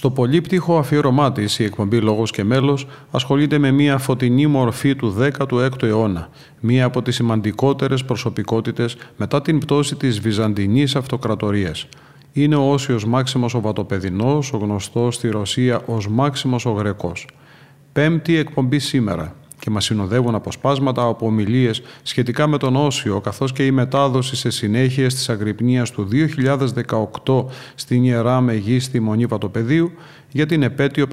Στο πολύπτυχο αφιέρωμά της, η εκπομπή Λόγος και Μέλος ασχολείται με μια φωτεινή μορφή του 16ου αιώνα, μία από τις σημαντικότερες προσωπικότητες μετά την πτώση της Βυζαντινής Αυτοκρατορίας. Είναι ο Όσιος Μάξιμος ο Βατοπεδινός, ο γνωστός στη Ρωσία ως Μάξιμος ο Γρεκός. Πέμπτη εκπομπή σήμερα και μας συνοδεύουν αποσπάσματα από ομιλίες σχετικά με τον Όσιο, καθώς και η μετάδοση σε συνέχεια της Αγρυπνίας του 2018 στην Ιερά Μεγίστη Μονή Βατοπεδίου για την επέτειο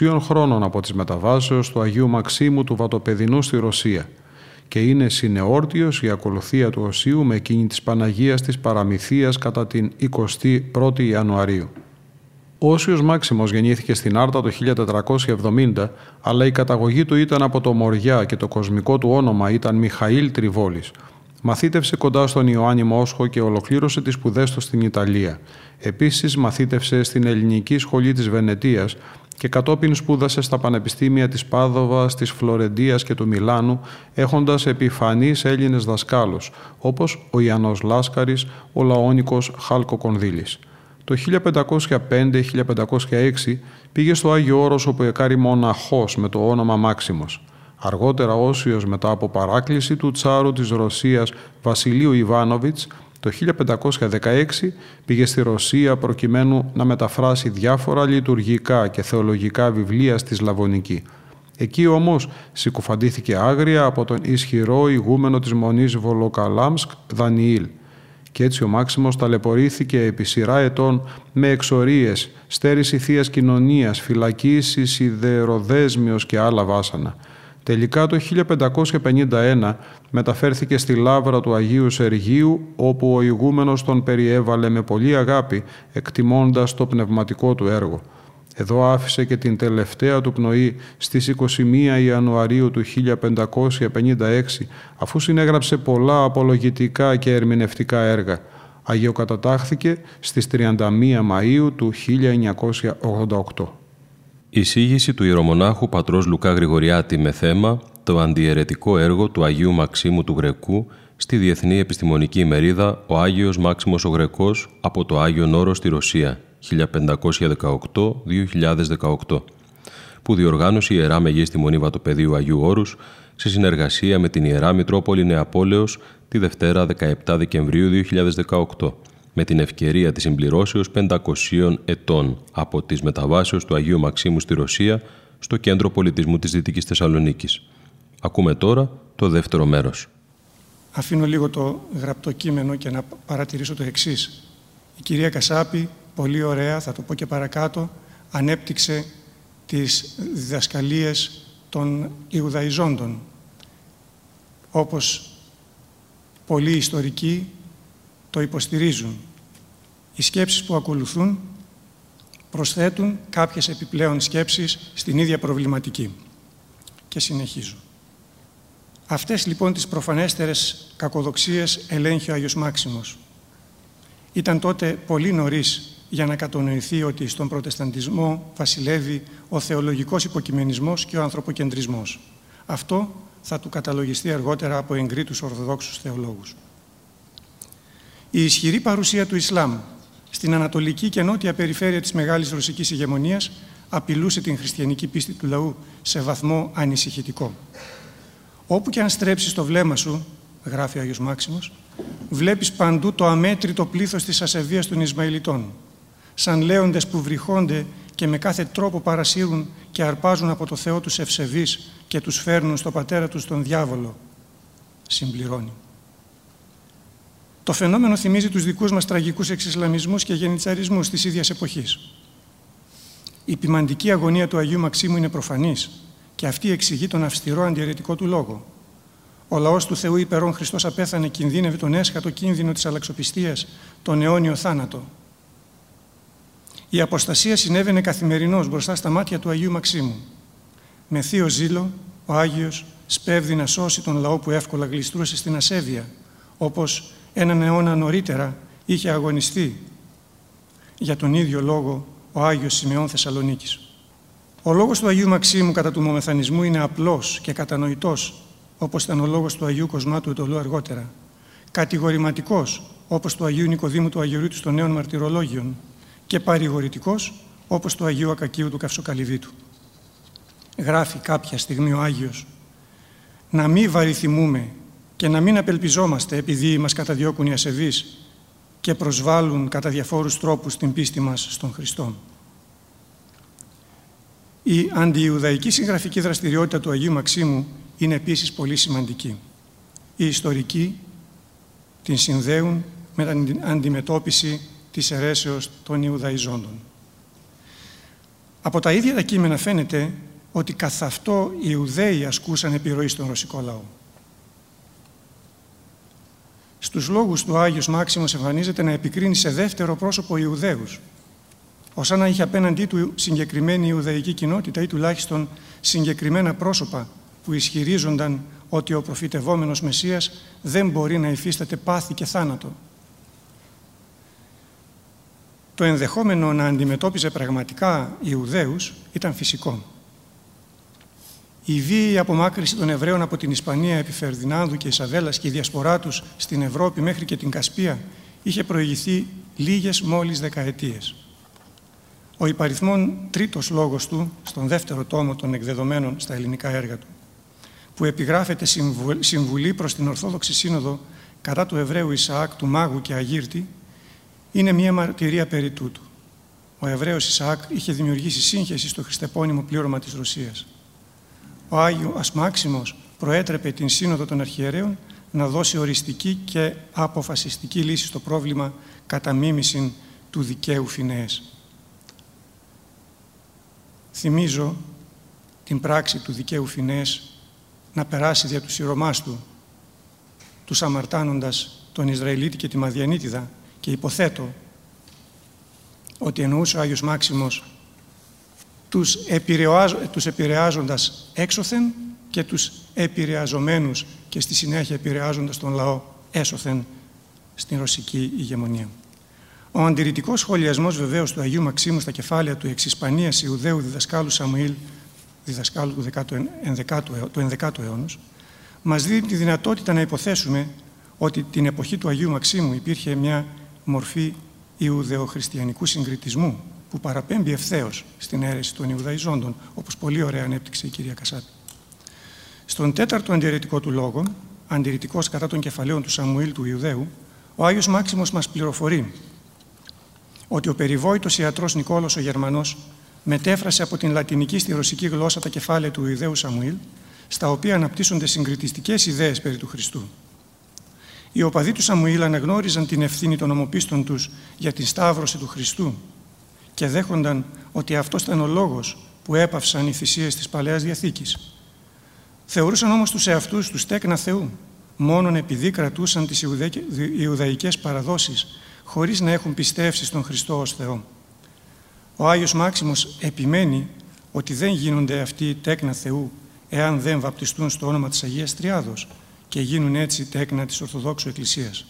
500 χρόνων από τις μεταβάσεις του Αγίου Μαξίμου του Βατοπεδινού στη Ρωσία και είναι συνεόρτιος η ακολουθία του Οσίου με εκείνη της Παναγίας της Παραμυθίας κατά την 21η Ιανουαρίου. Ο Όσιος Μάξιμος γεννήθηκε στην Άρτα το 1470, αλλά η καταγωγή του ήταν από το Μοριά και το κοσμικό του όνομα ήταν Μιχαήλ Τριβόλης. Μαθήτευσε κοντά στον Ιωάννη Μόσχο και ολοκλήρωσε τις σπουδές του στην Ιταλία. Επίσης μαθήτευσε στην Ελληνική Σχολή της Βενετίας και κατόπιν σπούδασε στα πανεπιστήμια της Πάδοβας, της Φλωρεντίας και του Μιλάνου, έχοντας επιφανείς Έλληνες δασκάλους, όπως ο Ιαννός Λάσκαρης, ο Λαόνικος Χάλκο Κονδύλης. Το 1505-1506 πήγε στο Άγιο Όρος όπου εκάρει μοναχός με το όνομα Μάξιμος. Αργότερα Όσιος μετά από παράκληση του τσάρου της Ρωσίας Βασιλείου Ιβάνοβιτς το 1516 πήγε στη Ρωσία προκειμένου να μεταφράσει διάφορα λειτουργικά και θεολογικά βιβλία στη Σλαβωνική. Εκεί όμως συκοφαντήθηκε άγρια από τον ισχυρό ηγούμενο της Μονής Βολοκαλάμσκ Δανιήλ και έτσι ο Μάξιμος ταλαιπωρήθηκε επί σειρά ετών με εξορίες, στέρηση θείας κοινωνίας, φυλακίσεις, σιδεροδέσμιος και άλλα βάσανα. Τελικά το 1551 μεταφέρθηκε στη λάβρα του Αγίου Σεργίου όπου ο ηγούμενος τον περιέβαλε με πολύ αγάπη εκτιμώντας το πνευματικό του έργο. Εδώ άφησε και την τελευταία του πνοή στις 21 Ιανουαρίου του 1556 αφού συνέγραψε πολλά απολογητικά και ερμηνευτικά έργα. Αγιοκατατάχθηκε στις 31 Μαΐου του 1988. Εισήγηση του ιερομονάχου πατρός Λουκά Γρηγοριάτη με θέμα το αντιαιρετικό έργο του Αγίου Μαξίμου του Γρεκού στη Διεθνή Επιστημονική ημερίδα «Ο Άγιος Μάξιμος ο Γρεκός» από το Άγιο Νόρο στη Ρωσία 1518-2018 που διοργάνωσε η Ιερά Μεγίστη Μονή Βατοπεδίου Αγίου Όρους σε συνεργασία με την Ιερά Μητρόπολη Νεαπόλεως τη Δευτέρα 17 Δεκεμβρίου 2018 με την ευκαιρία της συμπληρώσεως 500 ετών από τις μεταβάσεις του Αγίου Μαξίμου στη Ρωσία στο Κέντρο Πολιτισμού της Δυτικής Θεσσαλονίκης. Ακούμε τώρα το δεύτερο μέρος. Αφήνω λίγο το γραπτό κείμενο και να παρατηρήσω το εξής. Η κυρία Κασάπη, πολύ ωραία, θα το πω και παρακάτω, ανέπτυξε τις διδασκαλίες των Ιουδαϊζόντων, όπως πολλοί ιστορικοί το υποστηρίζουν. Οι σκέψεις που ακολουθούν προσθέτουν κάποιες επιπλέον σκέψεις στην ίδια προβληματική. Και συνεχίζω. Αυτές λοιπόν τις προφανέστερες κακοδοξίες ελέγχει ο Άγιος Μάξιμος. Ήταν τότε πολύ νωρίς για να κατονοηθεί ότι στον προτεσταντισμό βασιλεύει ο θεολογικός υποκειμενισμός και ο ανθρωποκεντρισμός. Αυτό θα του καταλογιστεί αργότερα από εγκρίτους Ορθοδόξους θεολόγους. Η ισχυρή παρουσία του Ισλάμ στην ανατολική και νότια περιφέρεια της μεγάλης ρωσικής ηγεμονίας απειλούσε την χριστιανική πίστη του λαού σε βαθμό ανησυχητικό. Όπου και αν στρέψεις το βλέμμα σου, γράφει ο Άγιος Μάξιμος, βλέπεις παντού το αμέτρητο πλήθος της ασεβίας των Ισμαηλιτών, σαν λέοντες που βρυχώνται και με κάθε τρόπο παρασύρουν και αρπάζουν από το Θεό τους ευσεβείς και τους φέρνουν στο πατέρα τους τον διάβολο, συμπληρώνει. Το φαινόμενο θυμίζει τους δικούς μας τραγικούς εξισλαμισμούς και γενιτσαρισμούς της ίδιας εποχής. Η ποιμαντική αγωνία του Αγίου Μαξίμου είναι προφανής και αυτή εξηγεί τον αυστηρό αντιαιρετικό του λόγο. Ο λαός του Θεού υπερών Χριστός απέθανε, κινδύνευε τον έσχατο κίνδυνο της αλλαξοπιστίας, τον αιώνιο θάνατο. Η αποστασία συνέβαινε καθημερινώς μπροστά στα μάτια του Αγίου Μαξίμου. Με θείο ζήλο, ο Άγιος σπέβδει να σώσει τον λαό που εύκολα γλιστρούσε στην ασέβεια, όπως έναν αιώνα νωρίτερα είχε αγωνιστεί για τον ίδιο λόγο ο Άγιος Σημεών Θεσσαλονίκης. Ο λόγος του Αγίου Μαξίμου κατά του μομεθανισμού είναι απλός και κατανοητός, όπως ήταν ο λόγος του Αγίου Κοσμάτου Ετωλού αργότερα. Κατηγορηματικός, όπως του Αγίου Νικοδήμου του Αγιορείτου των Νέων Μαρτυρολόγιων και παρηγορητικός, όπως του Αγίου Ακακίου του Καυσοκαλυβίτου. Γράφει κάποια στιγμή ο Άγιος «Να μην βαριθυμούμε και να μην απελπιζόμαστε επειδή μας καταδιώκουν οι ασεβείς και προσβάλλουν κατά διαφόρους τρόπους την πίστη μας στον Χριστό. Η αντιιουδαϊκή συγγραφική δραστηριότητα του Αγίου Μαξίμου είναι επίσης πολύ σημαντική. Οι ιστορικοί την συνδέουν με την αντιμετώπιση της αιρέσεως των Ιουδαϊζόντων. Από τα ίδια τα κείμενα φαίνεται ότι καθ' αυτό οι Ιουδαίοι ασκούσαν επιρροή στον ρωσικό λαό. Στους λόγους του Άγιος Μάξιμος εμφανίζεται να επικρίνει σε δεύτερο πρόσωπο Ιουδαίους, ως να είχε απέναντί του συγκεκριμένη Ιουδαϊκή κοινότητα ή τουλάχιστον συγκεκριμένα πρόσωπα που ισχυρίζονταν ότι ο προφητευόμενος Μεσσίας δεν μπορεί να υφίσταται πάθη και θάνατο. Το ενδεχόμενο να αντιμετώπιζε πραγματικά Ιουδαίους ήταν φυσικό. Η βίαιη απομάκρυση των Εβραίων από την Ισπανία επί Φερδινάνδου και Ισαβέλας και η διασπορά τους στην Ευρώπη μέχρι και την Κασπία είχε προηγηθεί λίγες μόλις δεκαετίες. Ο υπαριθμόν τρίτος λόγος του, στον δεύτερο τόμο των εκδεδομένων στα ελληνικά έργα του, που επιγράφεται συμβουλή προς την Ορθόδοξη Σύνοδο κατά του Εβραίου Ισαάκ, του Μάγου και Αγύρτη, είναι μια μαρτυρία περί τούτου. Ο Εβραίος Ισαάκ είχε δημιουργήσει σύγχυση στο χριστεπώνυμο πλήρωμα της Ρωσίας ο Άγιος Μάξιμος προέτρεπε την Σύνοδο των Αρχιερέων να δώσει οριστική και αποφασιστική λύση στο πρόβλημα κατά μίμηση του δικαίου Φινέες. Θυμίζω την πράξη του δικαίου Φινέες να περάσει δια τους σειρωμάς του, τους αμαρτάνοντας τον Ισραηλίτη και τη Μαδιανίτιδα και υποθέτω ότι εννοούσε ο Άγιος Μάξιμος τους, τους επηρεάζοντας έξωθεν και τους επηρεαζομένους και στη συνέχεια επηρεάζοντας τον λαό έσωθεν στην ρωσική ηγεμονία. Ο αντιρρητικός σχολιασμός βεβαίως του Αγίου Μαξίμου στα κεφάλαια του εξ Ιουδαίου διδασκάλου Σαμουήλ, διδασκάλου του 11ου αιώνα, μας δίνει τη δυνατότητα να υποθέσουμε ότι την εποχή του Αγίου Μαξίμου υπήρχε μια μορφή Ιουδεοχριστιανικού συγκριτισμού που παραπέμπει ευθέως στην αίρεση των Ιουδαϊζόντων, όπως πολύ ωραία ανέπτυξε η κυρία Κασάτη. Στον τέταρτο αντιρρητικό του λόγο, αντιρρητικό κατά των κεφαλαίων του Σαμουήλ του Ιουδαίου, ο Άγιος Μάξιμος μας πληροφορεί ότι ο περιβόητος ιατρός Νικόλος ο Γερμανός μετέφρασε από την λατινική στη ρωσική γλώσσα τα κεφάλαια του Ιουδαίου Σαμουήλ, στα οποία αναπτύσσονται συγκριτιστικές ιδέες περί του Χριστού. Οι οπαδοί του Σαμουήλ αναγνώριζαν την ευθύνη των ομοπίστων τους για την σταύρωση του Χριστού και δέχονταν ότι αυτός ήταν ο λόγος που έπαυσαν οι θυσίες της Παλαιάς Διαθήκης. Θεωρούσαν όμως τους εαυτούς τους τέκνα Θεού, μόνον επειδή κρατούσαν τις Ιουδαϊκές παραδόσεις, χωρίς να έχουν πιστεύσει στον Χριστό ως Θεό. Ο Άγιος Μάξιμος επιμένει ότι δεν γίνονται αυτοί οι τέκνα Θεού εάν δεν βαπτιστούν στο όνομα της Αγίας Τριάδος και γίνουν έτσι τέκνα της Ορθοδόξου Εκκλησίας.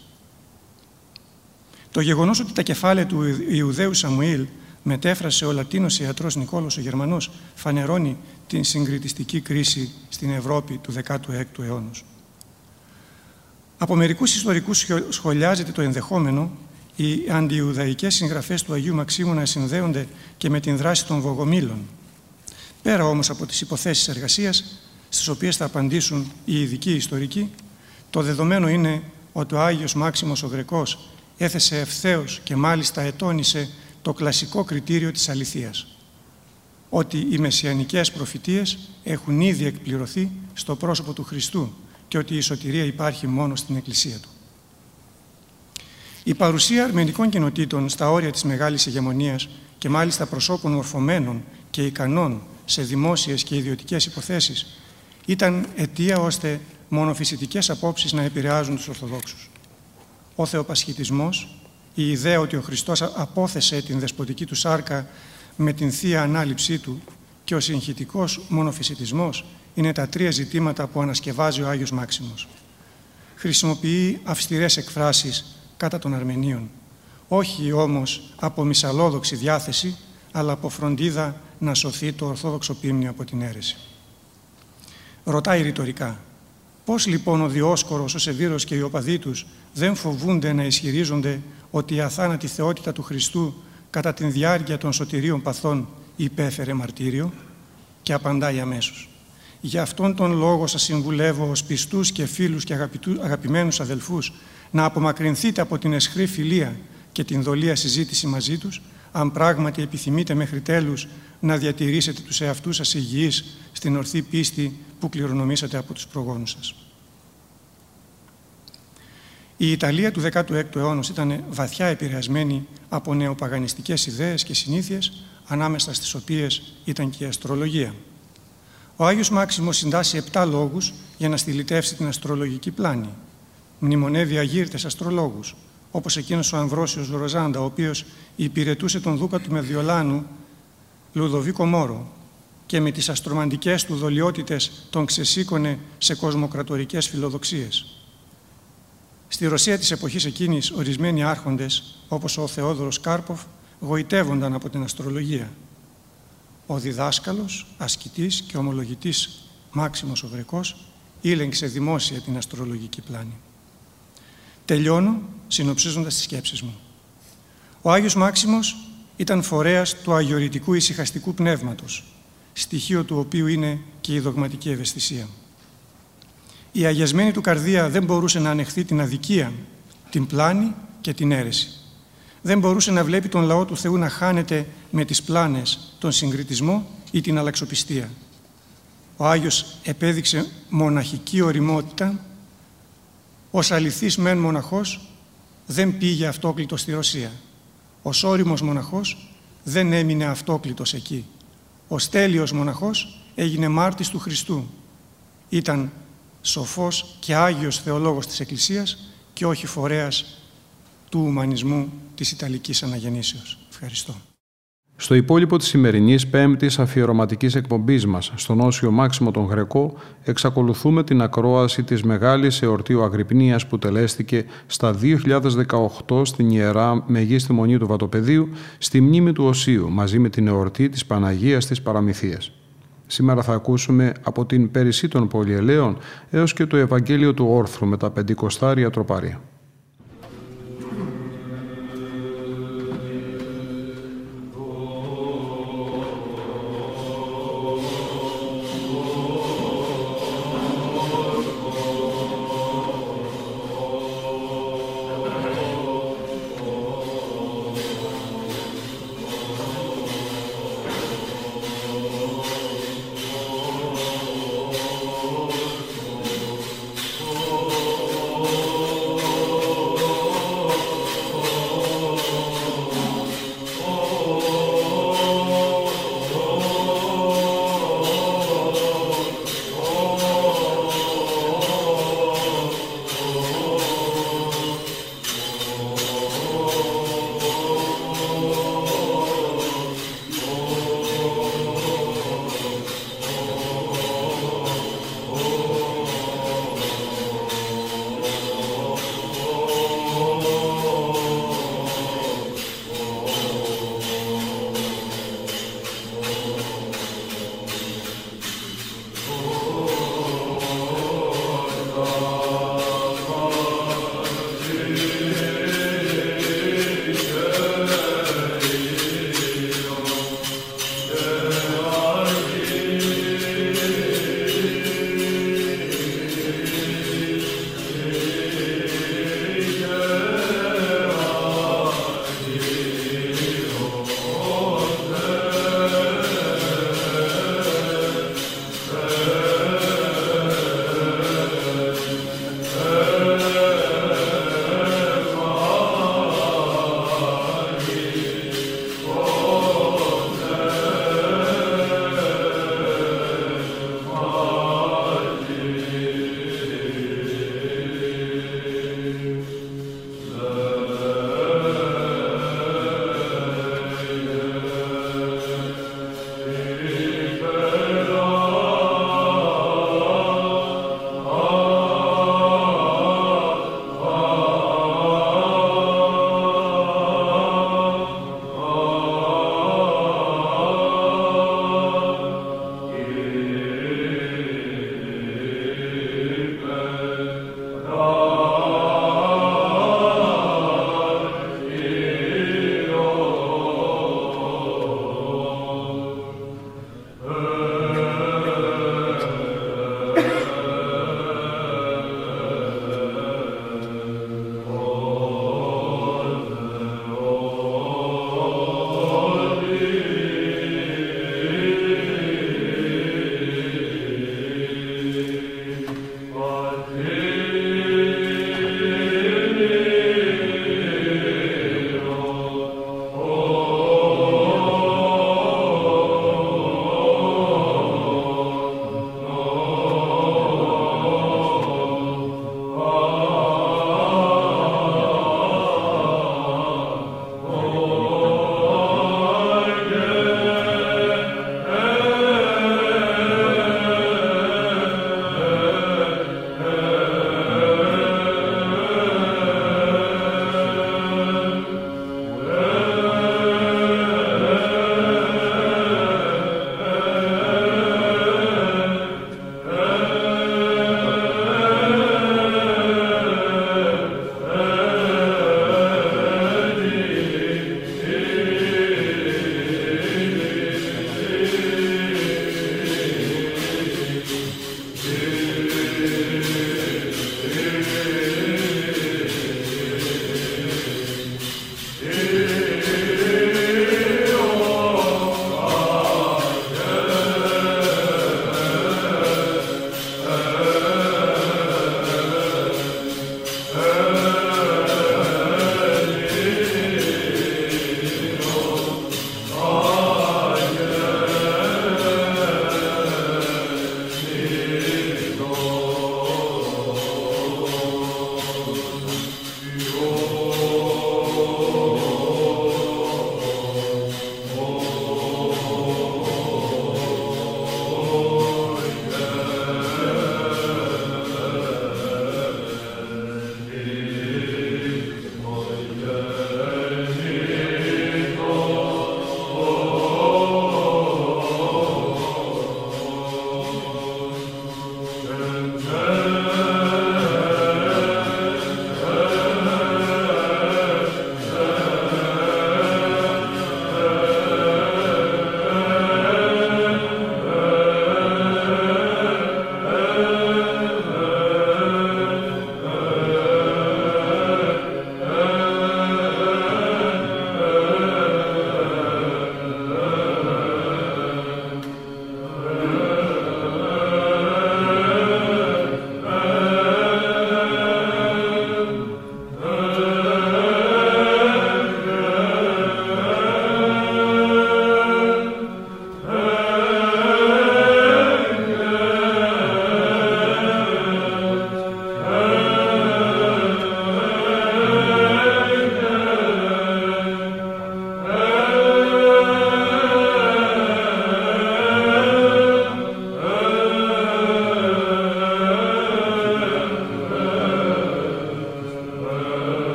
Το γεγονός ότι τα κεφάλαια του Ιουδαίου Σαμουήλ μετέφρασε ο Λατίνος ιατρός Νικόλος ο Γερμανός φανερώνει την συγκριτιστική κρίση στην Ευρώπη του 16ου αιώνα. Από μερικούς ιστορικούς σχολιάζεται το ενδεχόμενο οι αντιουδαϊκές συγγραφές του Αγίου Μαξίμου να συνδέονται και με την δράση των Βογομήλων. Πέρα όμως από τις υποθέσεις εργασίας, στις οποίες θα απαντήσουν οι ειδικοί ιστορικοί, το δεδομένο είναι ότι ο Άγιος Μάξιμος ο Γρεκός έθεσε ευθέως και μάλιστα ετώνησε το κλασικό κριτήριο της αληθείας. ότι οι μεσιανικές προφητείες έχουν ήδη εκπληρωθεί στο πρόσωπο του Χριστού και ότι η σωτηρία υπάρχει μόνο στην Εκκλησία Του. Η παρουσία αρμενικών κοινοτήτων στα όρια της μεγάλης ηγεμονίας και μάλιστα προσώπων μορφωμένων και ικανών σε δημόσιες και ιδιωτικές υποθέσεις ήταν αιτία ώστε μονοφυσιτικές απόψεις να επηρεάζουν τους Ορθοδόξους. Ο θεοπασχητισμός, η ιδέα ότι ο Χριστός απόθεσε την δεσποτική του σάρκα με την θεία ανάληψή του και ο συγχυτικός μονοφυσιτισμός είναι τα τρία ζητήματα που ανασκευάζει ο Άγιος Μάξιμος. Χρησιμοποιεί αυστηρές εκφράσεις κατά των Αρμενίων, όχι όμως από μισαλόδοξη διάθεση, αλλά από φροντίδα να σωθεί το Ορθόδοξο Πίμνιο από την αίρεση. Ρωτάει ρητορικά, πώς λοιπόν ο Διόσκορος, ο Σεβίρος και οι οπαδοί τους δεν φοβούνται να ισχυρίζονται ότι η αθάνατη θεότητα του Χριστού κατά την διάρκεια των σωτηρίων παθών υπέφερε μαρτύριο; Και απαντάει αμέσως. Για αυτόν τον λόγο σας συμβουλεύω ως πιστούς και φίλους και αγαπημένους αδελφούς να απομακρυνθείτε από την εσχρή φιλία και την δολία συζήτηση μαζί τους, αν πράγματι επιθυμείτε μέχρι τέλους να διατηρήσετε τους εαυτούς σας υγιείς στην ορθή πίστη που κληρονομήσατε από τους προγόνους σας. Η Ιταλία του 16ου αιώνα ήταν βαθιά επηρεασμένη από νεοπαγανιστικές ιδέες και συνήθειες, ανάμεσα στις οποίες ήταν και η αστρολογία. Ο Άγιος Μάξιμος συντάσσει επτά λόγους για να στυλιτεύσει την αστρολογική πλάνη. Μνημονεύει αγύρτες αστρολόγους, όπως εκείνος ο Ανδρόσιος Ροζάντα, ο οποίος υπηρετούσε τον δούκα του Μεδιολάνου, Λουδοβίκο Μόρο, και με τις αστρομαντικές του δολιότητες τον ξεσήκωνε σε κοσμοκρατορικές φιλοδοξίες. Στη Ρωσία της εποχής εκείνης ορισμένοι άρχοντες, όπως ο Θεόδωρος Κάρποφ, γοητεύονταν από την αστρολογία. Ο διδάσκαλος, ασκητής και ομολογητής Μάξιμος ο Γρεκός ήλεγξε δημόσια την αστρολογική πλάνη. Τελειώνω συνοψίζοντας τις σκέψεις μου. Ο Άγιος Μάξιμος ήταν φορέας του αγιορητικού ησυχαστικού πνεύματος, στοιχείο του οποίου είναι και η δογματική ευαισθησία. Η αγιασμένη του καρδία δεν μπορούσε να ανεχθεί την αδικία, την πλάνη και την αίρεση. Δεν μπορούσε να βλέπει τον λαό του Θεού να χάνεται με τις πλάνες, τον συγκριτισμό ή την αλλαξοπιστία. Ο Άγιος επέδειξε μοναχική οριμότητα, ως αληθής μεν μοναχός δεν πήγε αυτόκλητος στη Ρωσία. Ο όριμος μοναχός δεν έμεινε αυτόκλητος εκεί. Ο στέλιος μοναχός έγινε μάρτης του Χριστού. Ήταν σοφός και άγιος θεολόγος της Εκκλησίας και όχι φορέας του ουμανισμού της Ιταλικής Αναγεννήσεως. Ευχαριστώ. Στο υπόλοιπο της σημερινής πέμπτης αφιερωματικής εκπομπής μας, στον Όσιο Μάξιμο τον Γρεκό, εξακολουθούμε την ακρόαση της μεγάλης εορτίου Αγρυπνίας που τελέστηκε στα 2018 στην Ιερά Μεγίστη Μονή του Βατοπεδίου, στη μνήμη του Οσίου, μαζί με την εορτή της Παναγίας της Παραμυθίας. Σήμερα θα ακούσουμε από την Περισσή των Πολυελαίων έως και το Ευαγγέλιο του Όρθρου με τα πεντηκοστάρια τροπάρια.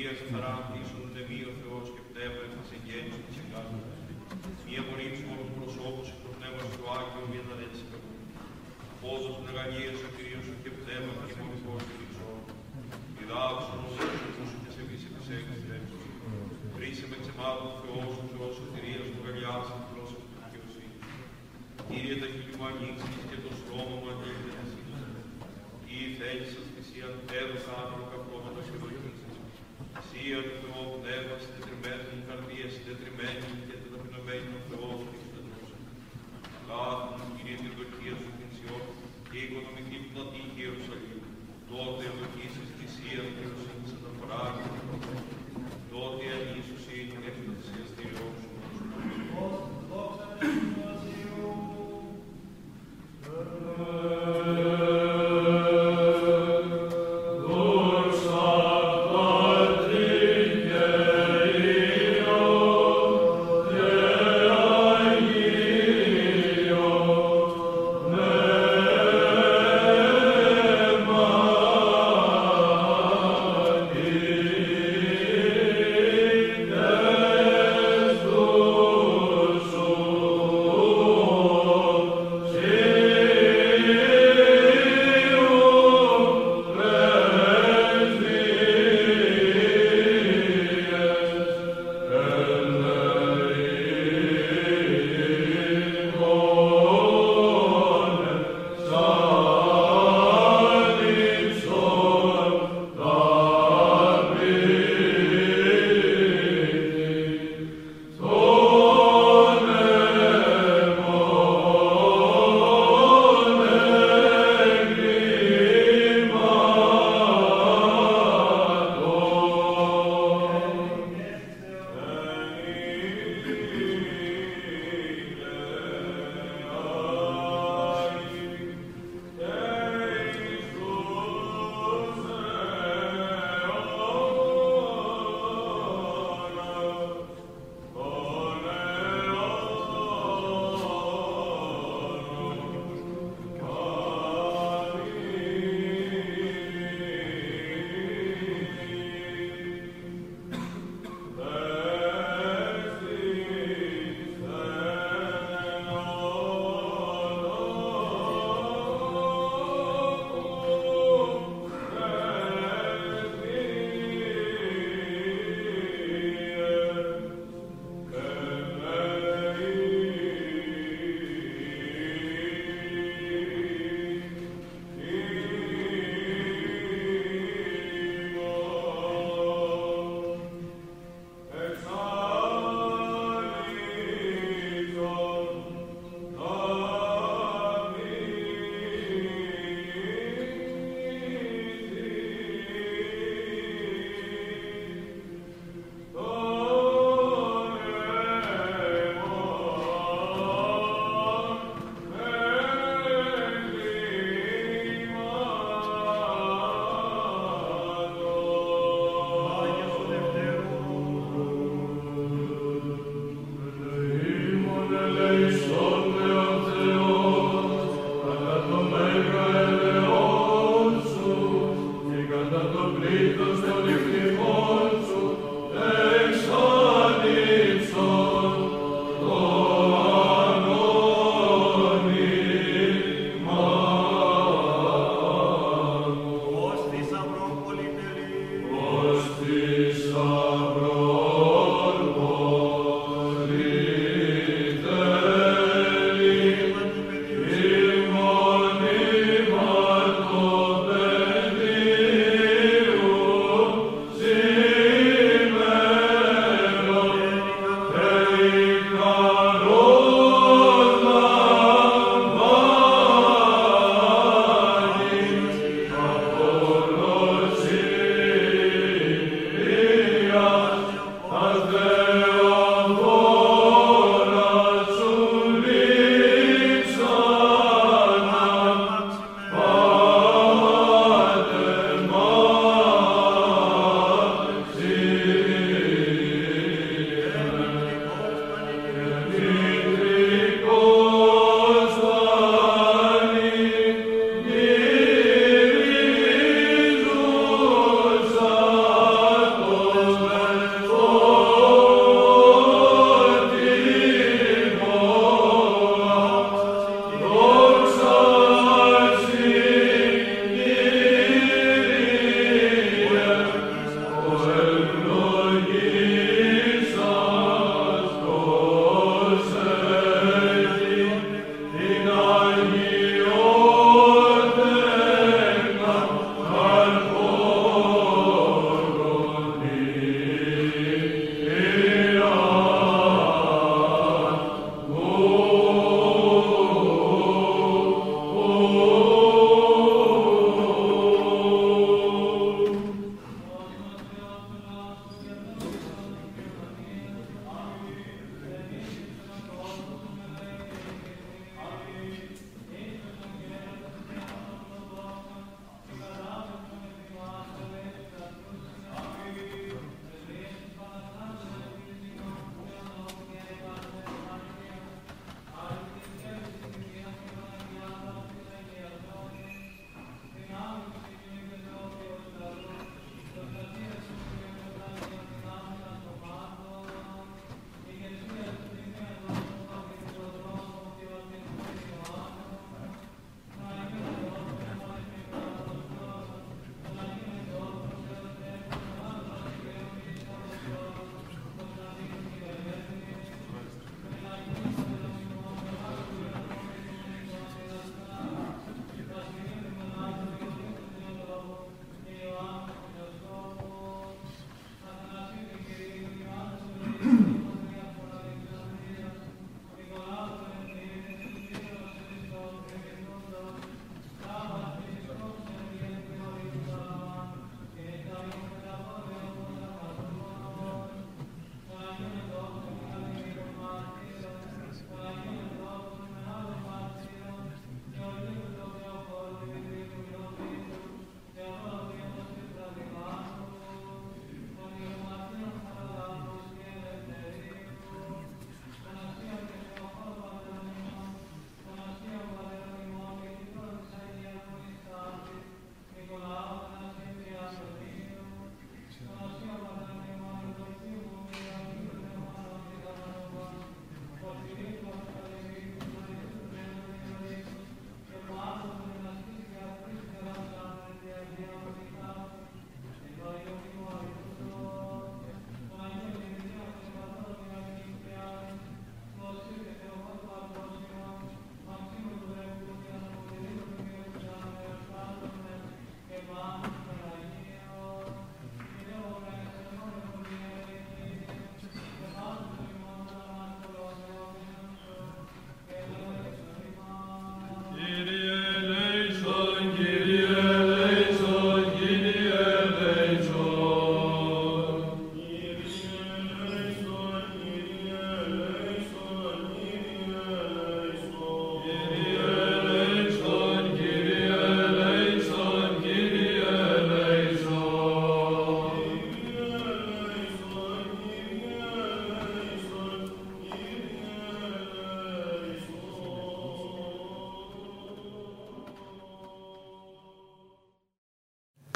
Αγία χαρά πλήσονται μη ο Θεός και πνεύμα μα και τη εγκάθαρση. Μία κορύψη όλου προσώπους και το στο του Άγιο μη θα δεν συμπεριλαμβάνει. Πόδο την αγαλία σου κυρίω και πνεύμα και μονικό του λυξό. Διδάξω ο Θεός σου και σε βύση τη έκθεση. Κρίση με ξεμάτων Θεός σου Θεός σου κυρίω του γαλιά σου γλώσσα του δικαιοσύνης. Κύριε τα χείλη μου ανοίξεις και το στόμα μου ανοίγεται τη σύγκριση. Ή θέληση σας θυσία έδωσα άτομα κακόματα και. Αγίον Θεό Πνεύμα, συντετριμένη καρδία, συντετριμένη και το απεινωμένο Θεό Χριστός. Αγάπη, Κύριε, την δοκία σου την Σιών και οικονομική πνοή Ιερουσαλήμ. Τότε ευλογήσεις θυσία και ουσύνης αναφοράς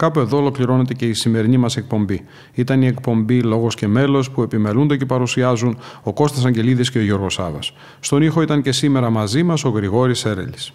Κάπου εδώ ολοκληρώνεται και η σημερινή μας εκπομπή. Ήταν η εκπομπή Λόγος και Μέλος που επιμελούνται και παρουσιάζουν ο Κώστας Αγγελίδης και ο Γιώργος Σάβα. Στον ήχο ήταν και σήμερα μαζί μας ο Γρηγόρης Έρελης.